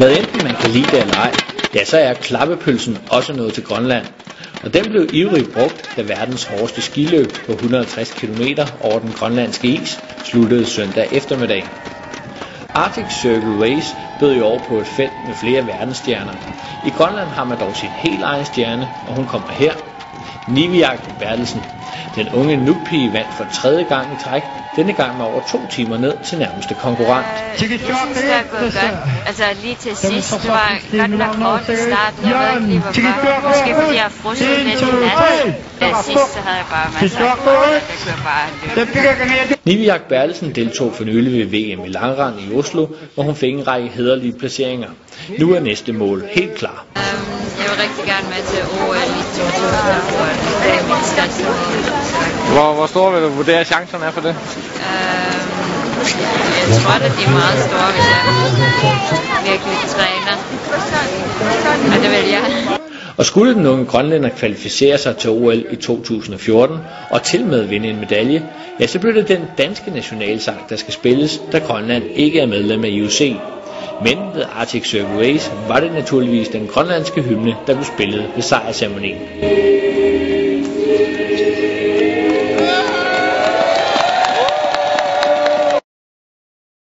Hvad enten man kan lide det eller ej, ja så er klappepølsen også noget til Grønland. Og den blev ivrigt brugt, da verdens hårdeste skiløb på 150 km over den grønlandske is sluttede søndag eftermiddag. Arctic Circle Race bød i år på et felt med flere verdensstjerner. I Grønland har man dog sin helt egen stjerne, og hun kommer her. Niviak Bertelsen. Den unge nupige vandt for tredje gang i træk, denne gang med over to timer ned til nærmeste konkurrent. Jeg synes, det er gået godt. Altså lige til sidst, det var godt nok kort i starten. Jeg ved ikke lige hvorfor. Måske fordi jeg frosset lidt i nat. Da sidst, så havde jeg bare masser af kort. Jeg kunne bare løbe. Niviak Bertelsen deltog for nylig ved VM i langrand i Oslo, hvor hun fik en række hederlige placeringer. Nu er næste mål helt klar. Jeg vil rigtig gerne med til OL i 2014. Det er mit største mål. Hvor, hvor store vil du vurdere chancerne er for det? Øhm, Jeg tror, at de er meget store, hvis jeg virkelig træner. Og det vil jeg. Og skulle den unge grønlænder kvalificere sig til OL i 2014 og til med vinde en medalje, ja, så bliver det den danske nationalsang, der skal spilles, da Grønland ikke er medlem af IOC. Men ved Arctic Circle Race var det naturligvis den grønlandske hymne, der blev spillet ved sejrceremonien.